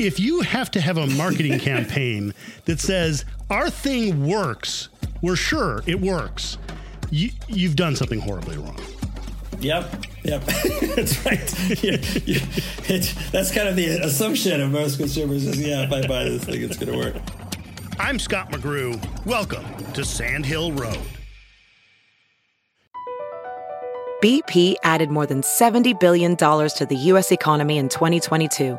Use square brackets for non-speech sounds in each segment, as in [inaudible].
if you have to have a marketing [laughs] campaign that says our thing works, we're sure it works, you, you've done something horribly wrong. Yep, yep, [laughs] that's right. [laughs] Yeah, yeah. It, that's kind of the assumption of most consumers is, yeah, if I buy this thing, it's going to work. I'm Scott McGrew. Welcome to Sand Hill Road. BP added more than $70 billion to the U.S. economy in 2022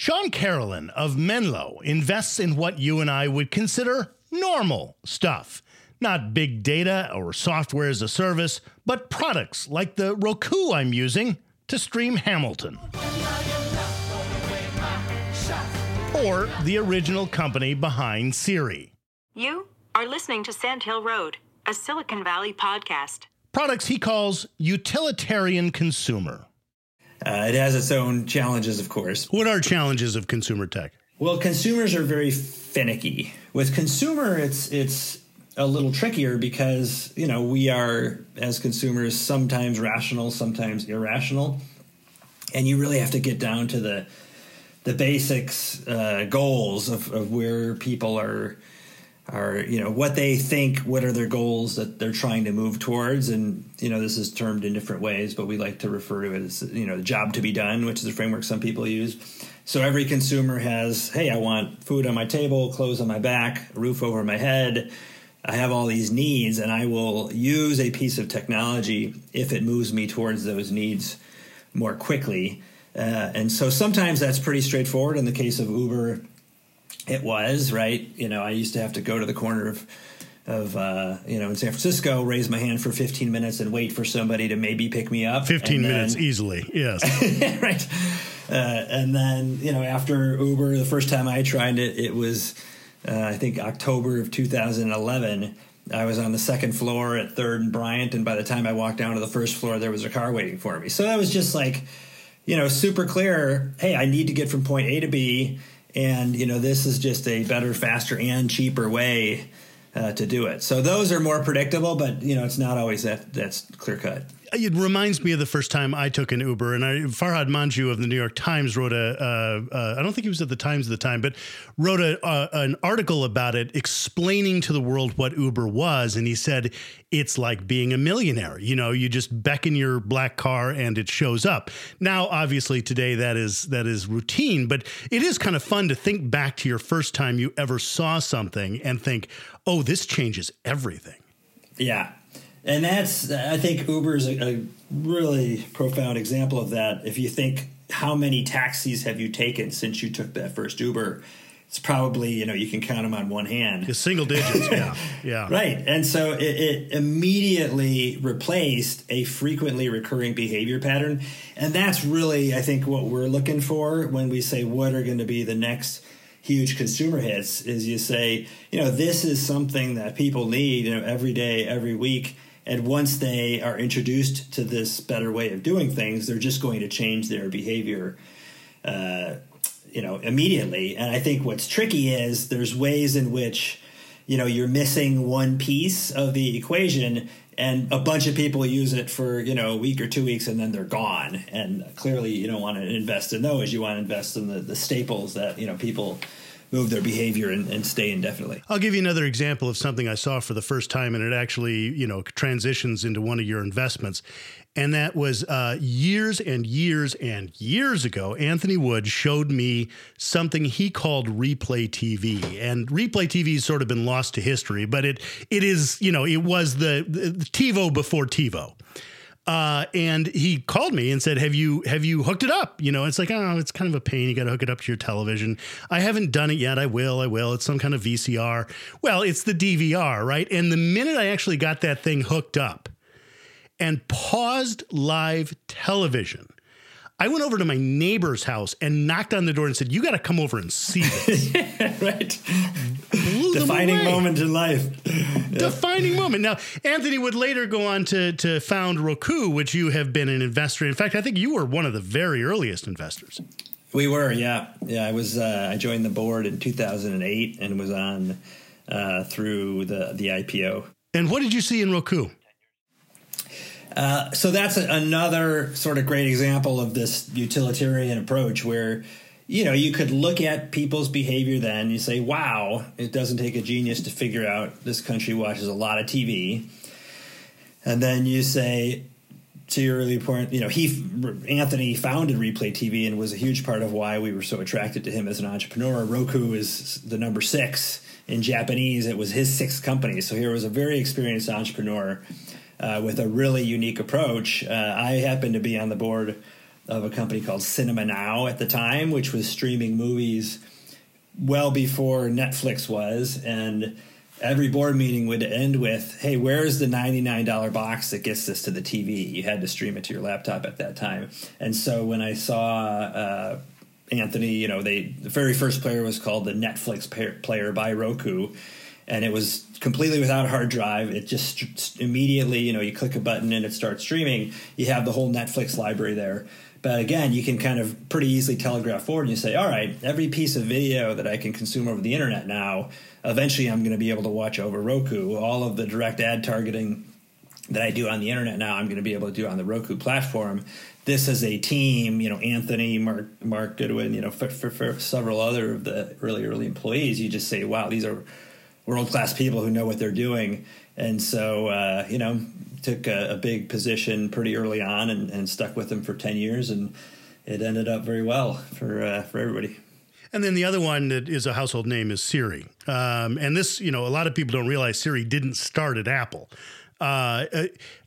Shawn Carolan of Menlo invests in what you and I would consider normal stuff. Not big data or software as a service, but products like the Roku I'm using to stream Hamilton. Or the original company behind Siri. You are listening to Sand Hill Road, a Silicon Valley podcast. Products he calls utilitarian consumer. Uh, it has its own challenges, of course. What are challenges of consumer tech? Well, consumers are very finicky. With consumer, it's it's a little trickier because you know we are as consumers sometimes rational, sometimes irrational, and you really have to get down to the the basics uh, goals of, of where people are are you know what they think what are their goals that they're trying to move towards. And you know this is termed in different ways but we like to refer to it as you know the job to be done which is a framework some people use. So every consumer has hey i want food on my table clothes on my back roof over my head. I have all these needs and i will use a piece of technology if it moves me towards those needs more quickly. Uh, and so sometimes that's pretty straightforward in the case of uber it was right. You know, I used to have to go to the corner of of uh, you know in San Francisco, raise my hand for 15 minutes and wait for somebody to maybe pick me up. 15 And minutes easily, yes. [laughs] right. Uh, and then you know after Uber, the first time I tried it, it was uh, I think October of 2011. I was on the second floor at Third and Bryant, and by the time I walked down to the first floor, there was a car waiting for me. So that was just like, you know, super clear. Hey, I need to get from point A to B, and you know, this is just a better, faster, and cheaper way uh, to do it. So those are more predictable, but you know, it's not always that that's clear cut. It reminds me of the first time I took an Uber, and I, Farhad Manjoo of the New York Times wrote a. Uh, uh, I don't think he was at the Times at the time, but wrote a, uh, an article about it, explaining to the world what Uber was, and he said it's like being a millionaire. You know, you just beckon your black car and it shows up. Now, obviously, today that is that is routine, but it is kind of fun to think back to your first time you ever saw something and think, "Oh, this changes everything." Yeah. And that's, I think Uber is a, a really profound example of that. If you think, how many taxis have you taken since you took that first Uber? It's probably, you know, you can count them on one hand. It's single digits, yeah. [laughs] Yeah. Right. And so it, it immediately replaced a frequently recurring behavior pattern. And that's really, I think, what we're looking for when we say what are going to be the next huge consumer hits is you say, you know, this is something that people need, you know, every day, every week. And once they are introduced to this better way of doing things, they're just going to change their behavior. Uh, you know, immediately. And I think what's tricky is there's ways in which, you know, you're missing one piece of the equation and a bunch of people use it for, you know, a week or two weeks and then they're gone. And clearly you don't want to invest in those. You want to invest in the, the staples that, you know, people move their behavior and, and, stay indefinitely. I'll give you another example of something I saw for the first time, and it actually, you know, transitions into one of your investments. And that was uh, years and years and years ago. Anthony Wood showed me something he called Replay TV, and Replay TV has sort of been lost to history, but it it is, you know, it was the, the TiVo before TiVo. Uh, and he called me and said, "Have you have you hooked it up?" You know, it's like, oh, it's kind of a pain. You got to hook it up to your television. I haven't done it yet. I will. I will. It's some kind of VCR. Well, it's the DVR, right? And the minute I actually got that thing hooked up and paused live television, I went over to my neighbor's house and knocked on the door and said, "You got to come over and see this." [laughs] right. Defining moment in life. [laughs] Defining moment. Now, Anthony would later go on to to found Roku, which you have been an investor. In fact, I think you were one of the very earliest investors. We were, yeah, yeah. I was. Uh, I joined the board in 2008 and was on uh, through the the IPO. And what did you see in Roku? Uh, so that's a, another sort of great example of this utilitarian approach where you know you could look at people's behavior then you say wow it doesn't take a genius to figure out this country watches a lot of tv and then you say to your early point you know he anthony founded replay tv and was a huge part of why we were so attracted to him as an entrepreneur. Roku is the number six. In japanese it was his sixth company. So here was a very experienced entrepreneur uh, with a really unique approach. Uh, I happened to be on the board of a company called Cinema Now at the time, which was streaming movies well before Netflix was. And every board meeting would end with, hey, where's the $99 box that gets this to the TV? You had to stream it to your laptop at that time. And so when I saw uh, Anthony, you know, they the very first player was called the Netflix player by Roku and it was completely without a hard drive. It just immediately, you know, you click a button and it starts streaming. You have the whole Netflix library there. But again, you can kind of pretty easily telegraph forward and you say, all right, every piece of video that I can consume over the internet now, eventually I'm going to be able to watch over Roku. All of the direct ad targeting that I do on the internet now, I'm going to be able to do on the Roku platform. This is a team, you know, Anthony, Mark, Mark Goodwin, you know, for, for, for several other of the really early employees. You just say, wow, these are world class people who know what they're doing. And so, uh, you know, took a, a, big position pretty early on and, and, stuck with them for 10 years. And it ended up very well for, uh, for everybody. And then the other one that is a household name is Siri. Um, and this, you know, a lot of people don't realize Siri didn't start at Apple. Uh, uh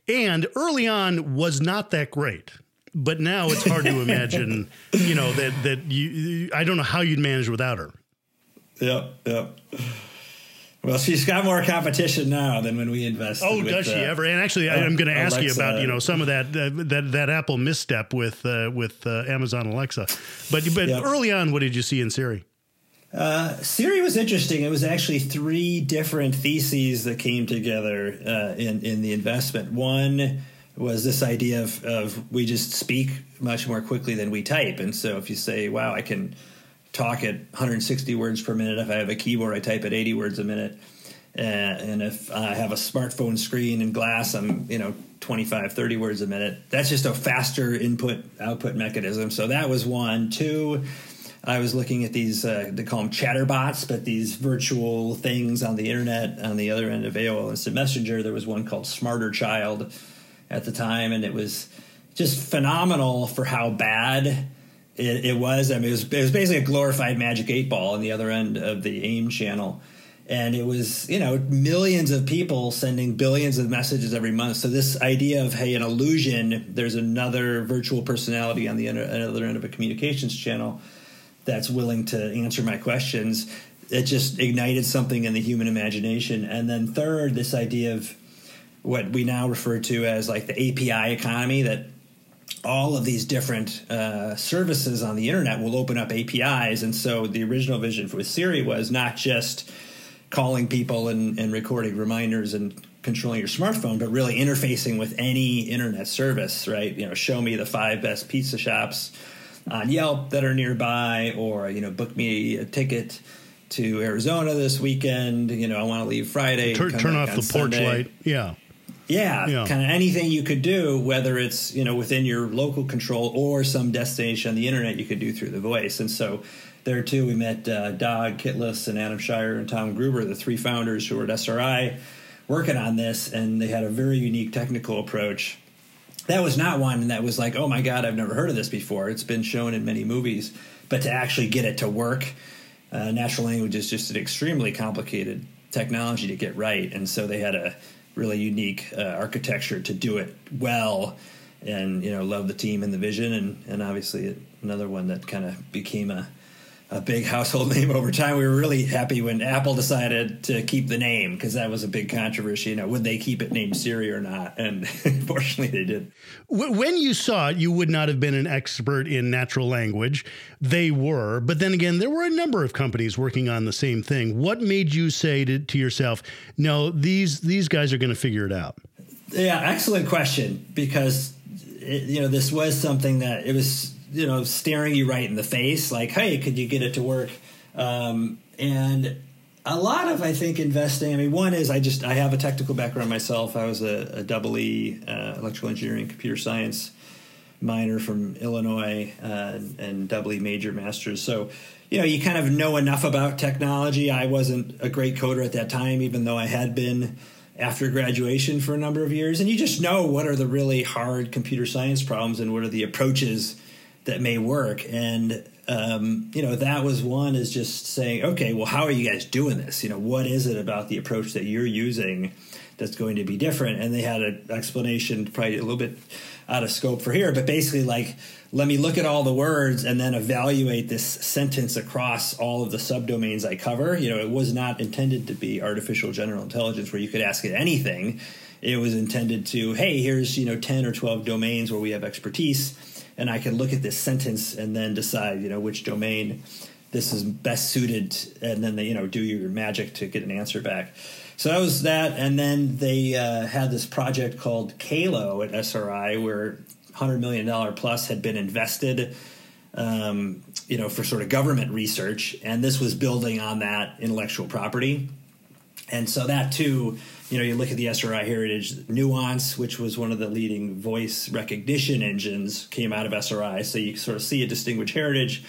and early on was not that great. But now it's hard to [laughs] imagine, you know, that that you. I don't know how you'd manage without her. Yeah, yeah. Well, she's got more competition now than when we invested. Oh, does she uh, ever? And actually, uh, I'm going to ask Alexa. you about you know some of that uh, that that Apple misstep with uh, with uh, Amazon Alexa. But but yep. early on, what did you see in Siri? Uh, Siri was interesting. It was actually three different theses that came together in in the investment. One was this idea of, of we just speak much more quickly than we type, and so if you say, "Wow, I can." Talk at 160 words per minute. If I have a keyboard, I type at 80 words a minute. Uh, and if I have a smartphone screen and glass, I'm, you know, 25, 30 words a minute. That's just a faster input output mechanism. So that was one. Two, I was looking at these, uh, they call them chatterbots, but these virtual things on the internet on the other end of AOL Instant Messenger. There was one called SmarterChild at the time, and it was just phenomenal for how bad it, it, was. I mean, it was, it was basically a glorified Magic Eight Ball on the other end of the AIM channel, and it was you know millions of people sending billions of messages every month. So this idea of hey, an illusion, there's another virtual personality on the other end of a communications channel that's willing to answer my questions. It just ignited something in the human imagination. And then third, this idea of what we now refer to as like the API economy that all of these different uh, services on the internet will open up APIs. And so the original vision for Siri was not just calling people and, and recording reminders and controlling your smartphone, but really interfacing with any internet service, right? You know, show me the five best pizza shops on Yelp that are nearby, or you know, book me a ticket to Arizona this weekend. You know, I want to leave Friday. Turn, turn off the porch light. Yeah. Yeah, Yeah. kind of anything you could do, whether it's you know within your local control or some destination on the internet, you could do through the voice. And so there too, we met uh, Dag Kittlaus and Adam Cheyer and Tom Gruber, the three founders who were at SRI, working on this, and they had a very unique technical approach. That was not one that was like, oh my god, I've never heard of this before. It's been shown in many movies, but to actually get it to work, uh, natural language is just an extremely complicated technology to get right, and so they had a really unique uh, architecture to do it well. And you know, love the team and the vision, and and obviously another one that kind of became a a big household [laughs] name over time. We were really happy when Apple decided to keep the name because that was a big controversy. You know, would they keep it named Siri or not? And [laughs] fortunately, they did. When you saw it, you would not have been an expert in natural language. They were, but then again, there were a number of companies working on the same thing. What made you say to, to yourself, "No, these these guys are going to figure it out"? Yeah, excellent question because it, you know this was something that it was you know staring you right in the face, like, hey, could you get it to work? Um, and a lot of I think investing. I mean, one is I just I have a technical background myself. I was a, a double E uh, electrical engineering, computer science minor from Illinois uh, and, and double E major masters. So, you know, you kind of know enough about technology. I wasn't a great coder at that time, even though I had been after graduation for a number of years. And you just know what are the really hard computer science problems and what are the approaches that may work. And, um, you know, that was one is just saying, okay, well, how are you guys doing this? You know, what is it about the approach that you're using that's going to be different? And they had an explanation, probably a little bit out of scope for here, but basically like let me look at all the words and then evaluate this sentence across all of the subdomains I cover. You know, it was not intended to be artificial general intelligence where you could ask it anything. It was intended to, hey, here's, you know, 10 or 12 domains where we have expertise and I can look at this sentence and then decide, you know, which domain this is best suited and then they, you know, do your magic to get an answer back. So that was that, and then they uh, had this project called CALO at SRI, where hundred million dollar plus had been invested, um, you know, for sort of government research, and this was building on that intellectual property. And so that too, you know, you look at the SRI Heritage Nuance, which was one of the leading voice recognition engines, came out of SRI. So you sort of see a distinguished heritage.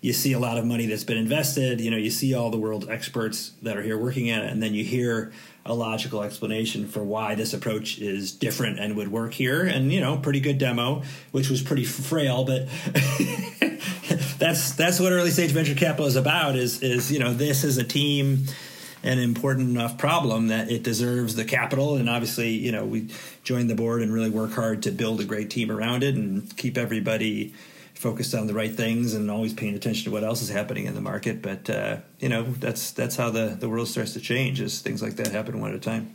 You see a lot of money that's been invested. You know you see all the world experts that are here working at it and then you hear a logical explanation for why this approach is different and would work here. And you know pretty good demo which was pretty frail but [laughs] that's that's what early stage venture capital is about is is you know this is a team an important enough problem that it deserves the capital and obviously you know we join the board and really work hard to build a great team around it and keep everybody focused on the right things and always paying attention to what else is happening in the market. But uh, you know, that's that's how the the world starts to change. Is things like that happen one at a time.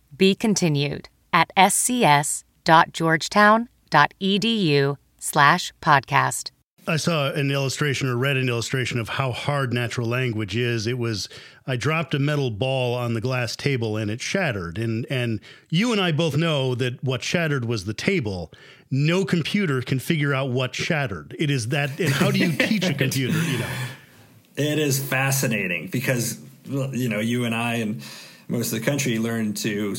Be continued at scs.georgetown.edu slash podcast. I saw an illustration or read an illustration of how hard natural language is. It was I dropped a metal ball on the glass table and it shattered. And and you and I both know that what shattered was the table. No computer can figure out what shattered. It is that and how do you teach a computer, you know? [laughs] It is fascinating because you know you and I and most of the country learned to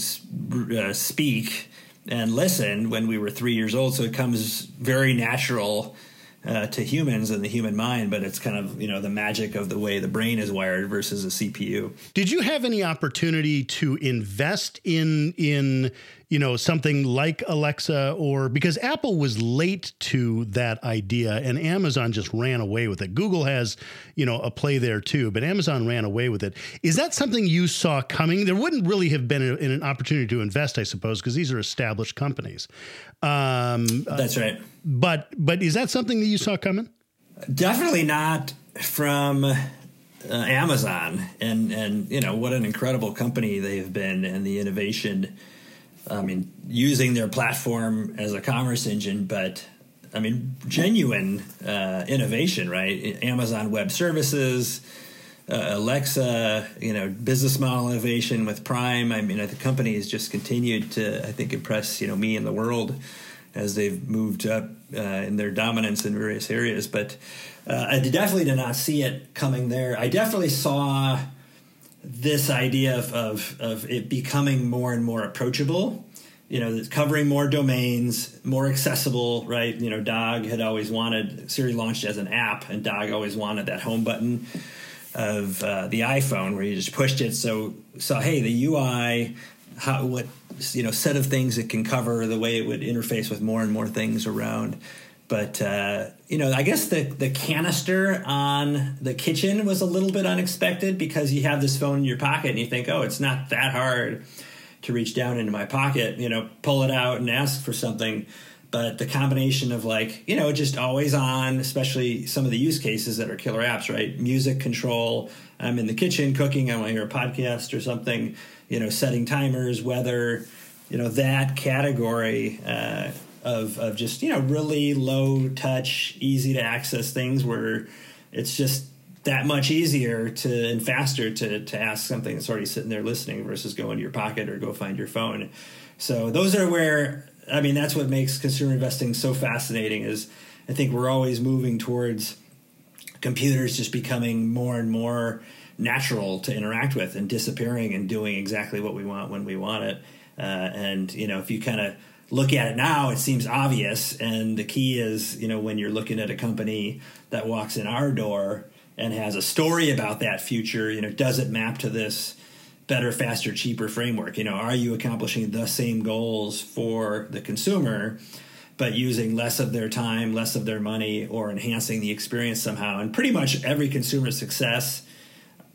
uh, speak and listen when we were three years old. So it comes very natural uh, to humans and the human mind, but it's kind of you know the magic of the way the brain is wired versus a CPU. Did you have any opportunity to invest in in you know something like Alexa or because Apple was late to that idea and Amazon just ran away with it. Google has you know a play there too, but Amazon ran away with it. Is that something you saw coming? There wouldn't really have been a, an opportunity to invest, I suppose, because these are established companies. Um, That's right. But but is that something that you saw coming? Definitely not from uh, Amazon, and and you know what an incredible company they've been, and the innovation. I mean, using their platform as a commerce engine, but I mean, genuine uh, innovation, right? Amazon Web Services, uh, Alexa, you know, business model innovation with Prime. I mean, the company has just continued to, I think, impress you know me and the world as they've moved up uh, in their dominance in various areas. But uh, I definitely did not see it coming there. I definitely saw this idea of, of, of it becoming more and more approachable. You know, covering more domains, more accessible, right? You know, Dag had always wanted Siri launched as an app, and Dag always wanted that home button of uh, the iPhone where you just pushed it. So, so hey, the UI how what you know set of things it can cover, the way it would interface with more and more things around. But uh, you know, I guess the the canister on the kitchen was a little bit unexpected because you have this phone in your pocket and you think, oh, it's not that hard to reach down into my pocket, you know, pull it out and ask for something. But the combination of like, you know, just always on, especially some of the use cases that are killer apps, right? Music control. I'm in the kitchen cooking. I want to hear a podcast or something you know, setting timers, weather, you know, that category uh, of of just you know really low touch, easy to access things where it's just that much easier to and faster to to ask something that's already sitting there listening versus go into your pocket or go find your phone. So those are where I mean that's what makes consumer investing so fascinating is I think we're always moving towards computers just becoming more and more natural to interact with and disappearing and doing exactly what we want when we want it. Uh, and you know, if you kind of look at it now, it seems obvious. And the key is, you know, when you're looking at a company that walks in our door and has a story about that future, you know, does it map to this better, faster, cheaper framework? You know, are you accomplishing the same goals for the consumer? but using less of their time, less of their money, or enhancing the experience somehow. And pretty much every consumer success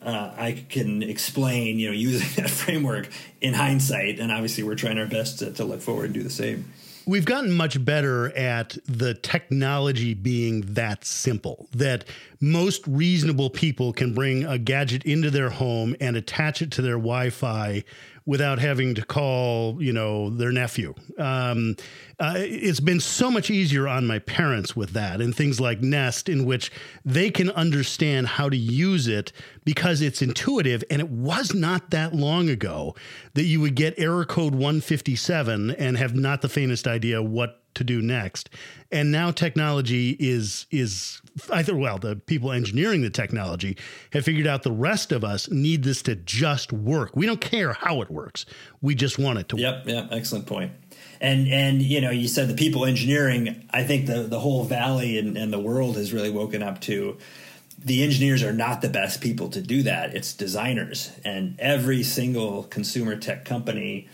uh, I can explain, you know, using [laughs] that framework in hindsight. And obviously, we're trying our best to, to look forward and do the same. We've gotten much better at the technology being that simple that most reasonable people can bring a gadget into their home and attach it to their Wi Fi without having to call, you know, their nephew. Um, uh, it's been so much easier on my parents with that and things like Nest, in which they can understand how to use it because it's intuitive. And it was not that long ago that you would get error code 157 and have not the faintest idea what to do next. And now technology is is I think well, the people engineering the technology have figured out the rest of us need this to just work. We don't care how it works. We just want it to yep, work. Yep, yeah, excellent point. And and you know, you said the people engineering, I think the the whole valley and, and the world has really woken up to the engineers are not the best people to do that. It's designers. And every single consumer tech company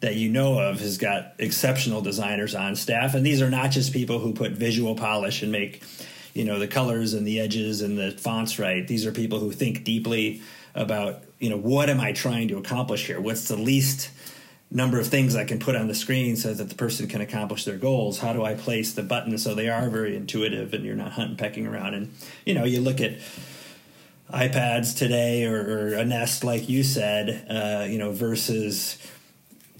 that you know of has got exceptional designers on staff. And these are not just people who put visual polish and make you know the colors and the edges and the fonts right. These are people who think deeply about you know what am i trying to accomplish here? What's the least number of things i can put on the screen so that the person can accomplish their goals? How do i place the buttons so they are very intuitive and you're not hunting pecking around? And you know you look at ipads today or, or a nest like you said uh, you know versus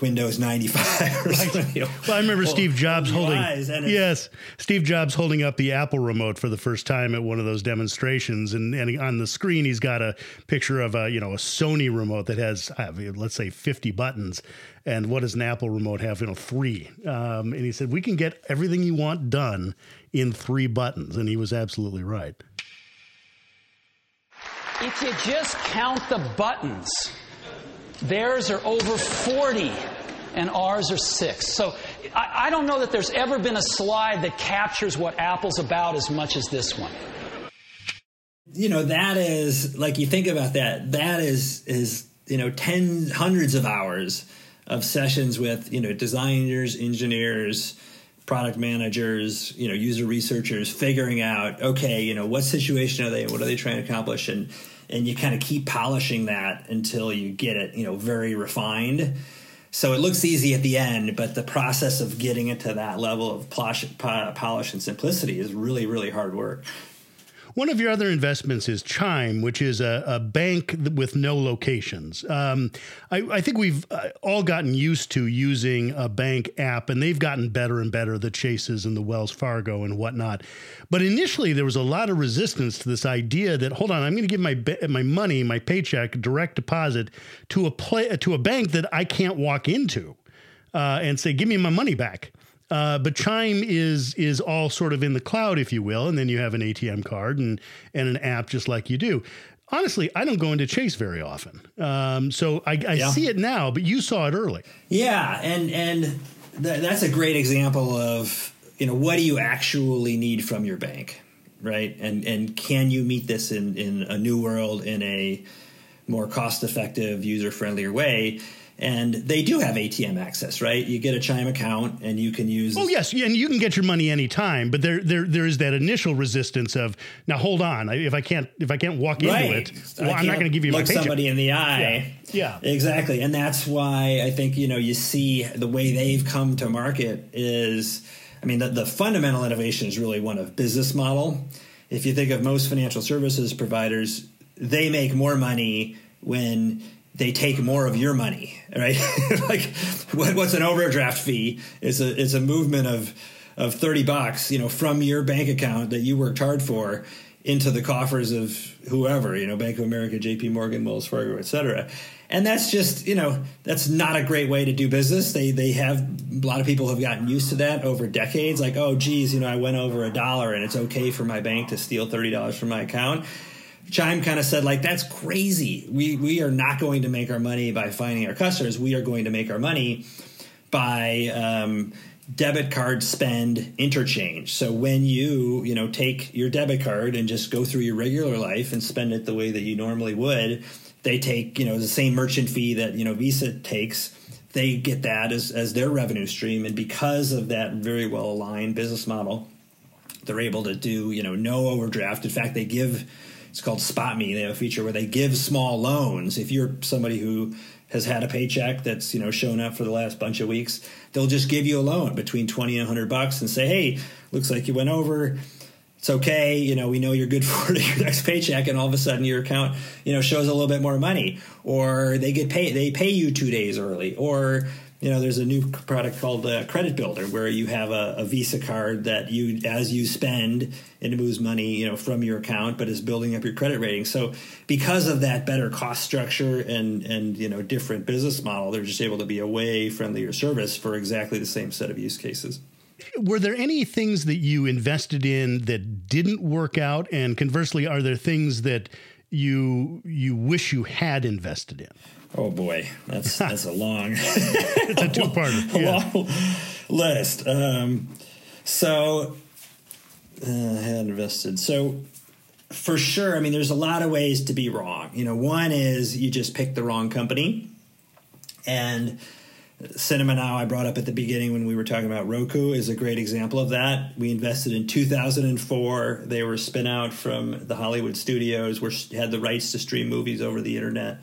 Windows 95 or something. Well, I remember well, Steve Jobs holding yes, Steve Jobs holding up the Apple remote for the first time at one of those demonstrations, and, and on the screen he's got a picture of a you know a Sony remote that has let's say 50 buttons, and what does an Apple remote have? You know, three. Um, and he said we can get everything you want done in three buttons, and he was absolutely right. If you just count the buttons. Theirs are over 40. and ours are six. So I, I don't know that there's ever been a slide that captures what Apple's about as much as this one. You know, that is like you think about that, that is is you know, tens hundreds of hours of sessions with, you know, designers, engineers, product managers, you know, user researchers figuring out, okay, you know, what situation are they in? what are they trying to accomplish? And and you kind of keep polishing that until you get it, you know, very refined. So it looks easy at the end, but the process of getting it to that level of polish, polish and simplicity is really, really hard work. One of your other investments is Chime, which is a, a bank with no locations. Um, I, I, think we've uh, all gotten used to using a bank app, and they've gotten better and better, the Chases and the Wells Fargo and whatnot. But initially, there was a lot of resistance to this idea that, hold on, I'm going to give my my money, my paycheck, direct deposit to a play, to a bank that I can't walk into uh, and say, give me my money back. Uh, but Chime is is all sort of in the cloud, if you will, and then you have an ATM card and and an app just like you do. Honestly, I don't go into Chase very often, um, so I, I yeah. see it now. But you saw it early. Yeah, and and th- that's a great example of you know what do you actually need from your bank, right? And and can you meet this in in a new world in a more cost effective, user friendlier way? And they do have ATM access, right? You get a Chime account and you can use. Oh yes, and you can get your money anytime, but there there there is that initial resistance of now hold on, if I can't if I can't walk right. into it, well, I'm not going to give you look my paycheck. somebody in the eye. Yeah. yeah, exactly, and that's why I think you know you see the way they've come to market is, I mean, the, the fundamental innovation is really one of business model. If you think of most financial services providers, they make more money when they take more of your money, right? [laughs] like what, what's an overdraft fee? It's a it's a movement of of thirty bucks, you know, from your bank account that you worked hard for into the coffers of whoever, you know, Bank of America, J.P. Morgan, Wells Fargo, et cetera. And that's just, you know, that's not a great way to do business. They they have a lot of people have gotten used to that over decades. Like, oh, geez, you know, I went over a dollar, and it's okay for my bank to steal thirty dollars from my account Chime kind of said like that's crazy. We we are not going to make our money by finding our customers. We are going to make our money by um, debit card spend interchange. So when you you know take your debit card and just go through your regular life and spend it the way that you normally would, they take you know the same merchant fee that you know Visa takes. They get that as as their revenue stream, and because of that very well aligned business model, they're able to do you know no overdraft. In fact, they give it's called Spot Me. They have a feature where they give small loans. If you're somebody who has had a paycheck that's you know shown up for the last bunch of weeks, they'll just give you a loan between twenty and hundred bucks and say, "Hey, looks like you went over." It's okay, you know. We know you're good [laughs] for your next paycheck, and all of a sudden your account, you know, shows a little bit more money, or they get paid. They pay you two days early, or you know, there's a new product called uh, Credit Builder where you have a, a, Visa card that you, as you spend, it moves money, you know, from your account, but is building up your credit rating. So, because of that better cost structure and and you know different business model, they're just able to be a way friendlier service for exactly the same set of use cases. Were there any things that you invested in that didn't work out, and conversely, are there things that you you wish you had invested in? Oh boy, that's [laughs] that's a long. it's a two-parter. [laughs] Yeah. long list. Um, so uh, I had invested. So for sure, I mean, there's a lot of ways to be wrong. You know, one is you just pick the wrong company, and Cinema Now I brought up at the beginning when we were talking about Roku is a great example of that. We invested in 2004. They were spin out from the Hollywood studios, which had the rights to stream movies over the internet.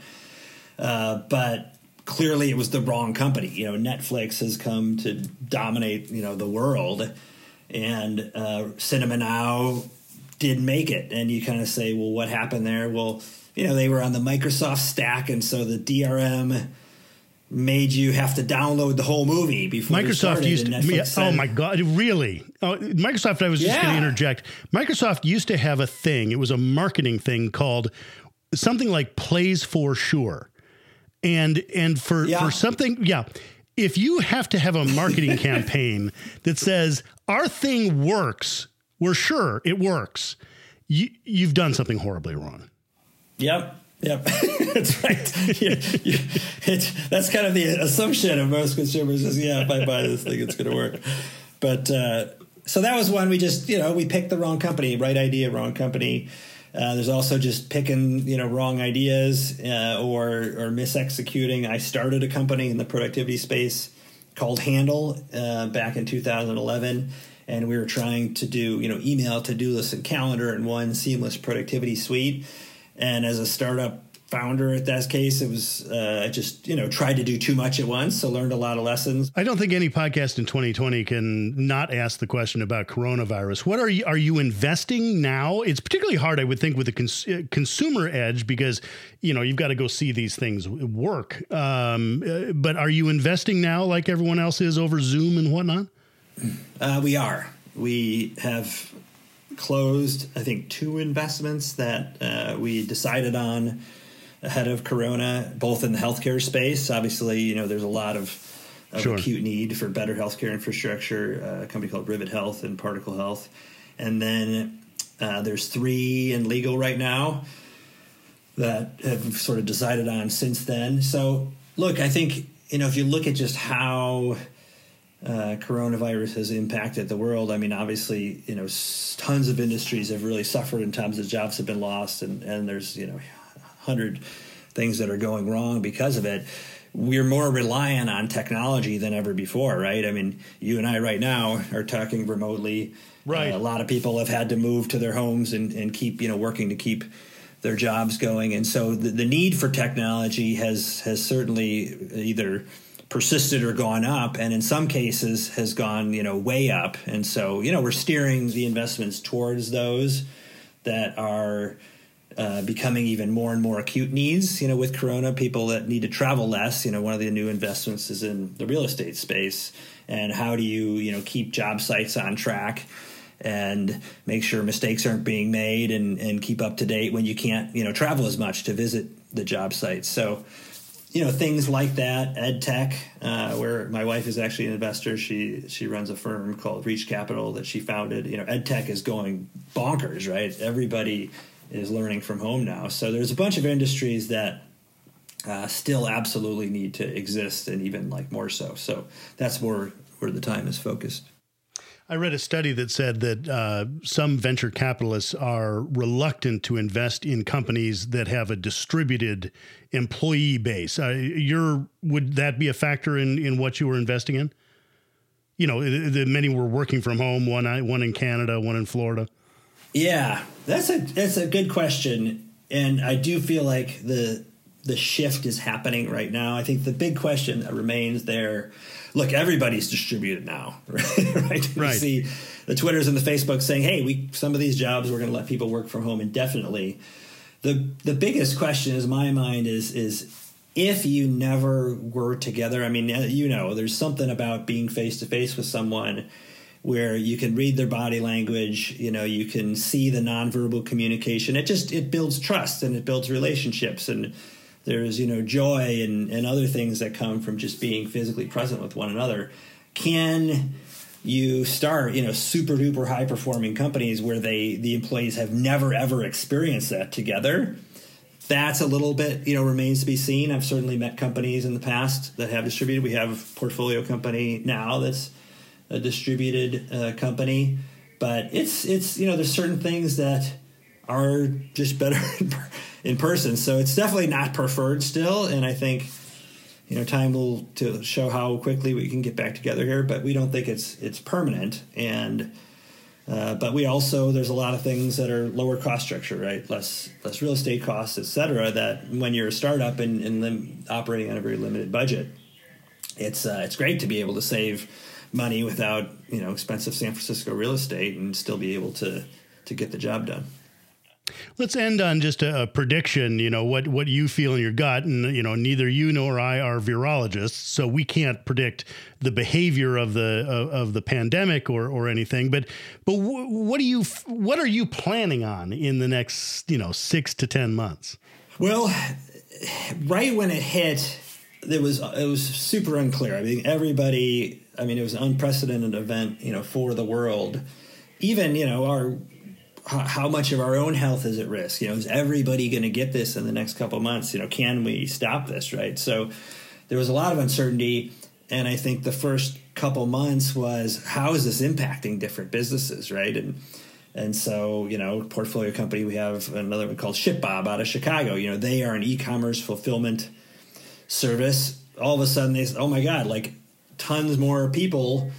Uh, but clearly it was the wrong company. You know, Netflix has come to dominate, you know, the world, and uh, Cinema Now did make it. And you kind of say, well, what happened there? Well, you know, they were on the Microsoft stack, and so the DRM made you have to download the whole movie before Microsoft used to, yeah, oh my god really oh, Microsoft I was just yeah. going to interject Microsoft used to have a thing it was a marketing thing called something like plays for sure and and for yeah. for something yeah. If you have to have a marketing [laughs] campaign that says our thing works. We're sure it works you you've done something horribly wrong. Yep. Yep, [laughs] that's right. [laughs] It, that's kind of the assumption of most consumers is, yeah, if I buy this thing, it's going to work. But uh, so that was one we just, you know, we picked the wrong company, right idea, wrong company. Uh, there's also just picking, you know, wrong ideas uh, or or misexecuting. I started a company in the productivity space called Handle uh, back in 2011 and we were trying to do you know email to do list and calendar in one seamless productivity suite and as a startup founder at that case. It was uh, i just you know tried to do too much at once so learned a lot of lessons. I don't think any podcast in 2020 can not ask the question about coronavirus. What are you are you investing now? It's particularly hard i would think with the cons- uh, consumer edge because you know you've got to go see these things work. Um, uh, but are you investing now like everyone else is over zoom and whatnot? Uh, we are. We have closed, I think, two investments that uh, we decided on ahead of Corona, both in the healthcare space. Obviously, you know, there's a lot of, of sure. acute need for better healthcare infrastructure. Uh, a company called Rivet Health and Particle Health, and then uh, there's three in legal right now that have sort of decided on since then. So, look, I think you know if you look at just how uh, coronavirus has impacted the world. I mean, obviously, you know, tons of industries have really suffered in terms of jobs have been lost, and and there's you know, hundred things that are going wrong because of it. We're more reliant on technology than ever before, right? I mean, you and I right now are talking remotely. Right. Uh, a lot of people have had to move to their homes and, and keep, you know, working to keep their jobs going. And so the, the need for technology has has certainly either persisted or gone up and in some cases has gone you know way up and so you know we're steering the investments towards those that are uh, becoming even more and more acute needs. You know with corona people that need to travel less you know one of the new investments is in the real estate space. And how do you you know keep job sites on track and make sure mistakes aren't being made and, and keep up to date when you can't you know travel as much to visit the job sites so you know things like that ed tech uh, where my wife is actually an investor. She she runs a firm called reach capital that she founded. You know ed tech is going bonkers right? Everybody is learning from home now so there's a bunch of industries that uh, still absolutely need to exist and even like more so so that's where where the time is focused I read a study that said that uh, some venture capitalists are reluctant to invest in companies that have a distributed employee base. Uh, your would that be a factor in in what you were investing in? You know, the, the many were working from home. One one in Canada, one in Florida. Yeah, that's a that's a good question, and I do feel like the the shift is happening right now. I think the big question that remains there look, everybody's distributed now, [laughs] right? right? right. see the Twitters and the Facebook saying, "Hey, we some of these jobs we're going to let people work from home indefinitely." The the biggest question, is my mind, is is if you never were together. I mean, you know, there's something about being face to face with someone where you can read their body language you know you can see the nonverbal communication. It just it builds trust and it builds relationships. And there's you know joy and, and other things that come from just being physically present with one another. Can you start you know super duper high performing companies where they the employees have never ever experienced that together? That's a little bit you know remains to be seen. I've certainly met companies in the past that have distributed. We have a portfolio company now that's a distributed uh, company but it's it's you know there's certain things that are just better [laughs] in person. So it's definitely not preferred still, and I think you know time will to show how quickly we can get back together here. But we don't think it's it's permanent, and uh, but we also there's a lot of things that are lower cost structure, right? Less less real estate costs, et cetera. That when you're a startup and, and operating on a very limited budget, it's uh, it's great to be able to save money without you know expensive San Francisco real estate and still be able to to get the job done. Let's end on just a, a, prediction. You know what what you feel in your gut, and you know neither you nor I are virologists, so we can't predict the behavior of the of, of the pandemic or or anything. But but w- what do you what are you planning on in the next you know six to ten months? Well, right when it hit, it was it was super unclear. I mean, everybody. I mean, it was an unprecedented event, you know, for the world. Even you know our how much of our own health is at risk? You know, is everybody going to get this in the next couple months? You know, can we stop this? Right. So there was a lot of uncertainty, and I think the first couple months was how is this impacting different businesses, right? And and so, you know, portfolio company, we have another one called ShipBob out of Chicago. You know, they are an e-commerce fulfillment service. All of a sudden, they said, oh my god, like tons more people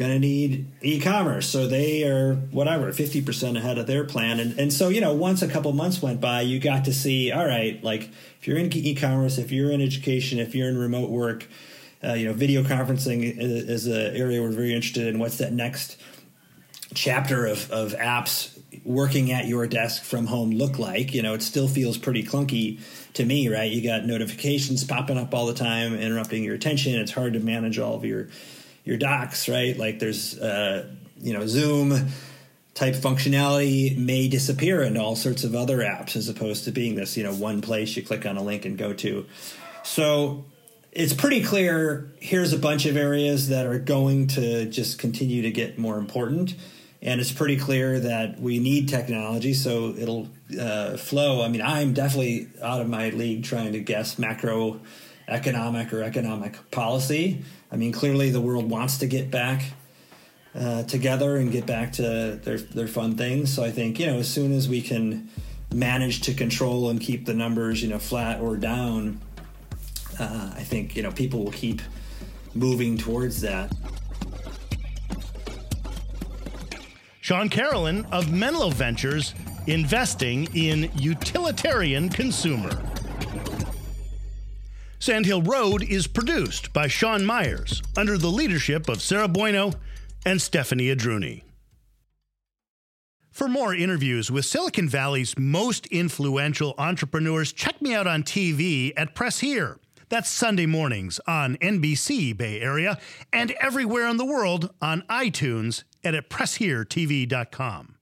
going to need e-commerce. So they are whatever, 50% ahead of their plan. And, and so, you know, once a couple months went by, you got to see, all right, like if you're in e-commerce, if you're in education, if you're in remote work, uh, you know, video conferencing is, is an area we're very interested in. What's that next chapter of, of apps working at your desk from home look like? You know, it still feels pretty clunky to me, right? You got notifications popping up all the time, interrupting your attention. It's hard to manage all of your your docs, right? Like there's uh, you know Zoom type functionality may disappear into all sorts of other apps as opposed to being this you know one place you click on a link and go to. So it's pretty clear. Here's a bunch of areas that are going to just continue to get more important. And it's pretty clear that we need technology, so it'll uh, flow. I mean, I'm definitely out of my league trying to guess macroeconomic or economic policy. I mean, clearly the world wants to get back uh, together and get back to their their fun things. So I think you know as soon as we can manage to control and keep the numbers you know flat or down, uh, I think you know people will keep moving towards that. Shawn Carolan of Menlo Ventures investing in utilitarian consumer. Sandhill Road is produced by Sean Myers under the leadership of Sarah Bueno and Stephanie Adruni. For more interviews with Silicon Valley's most influential entrepreneurs, check me out on TV at Press Here. That's Sunday mornings on NBC Bay Area and everywhere in the world on iTunes at PressHereTV.com.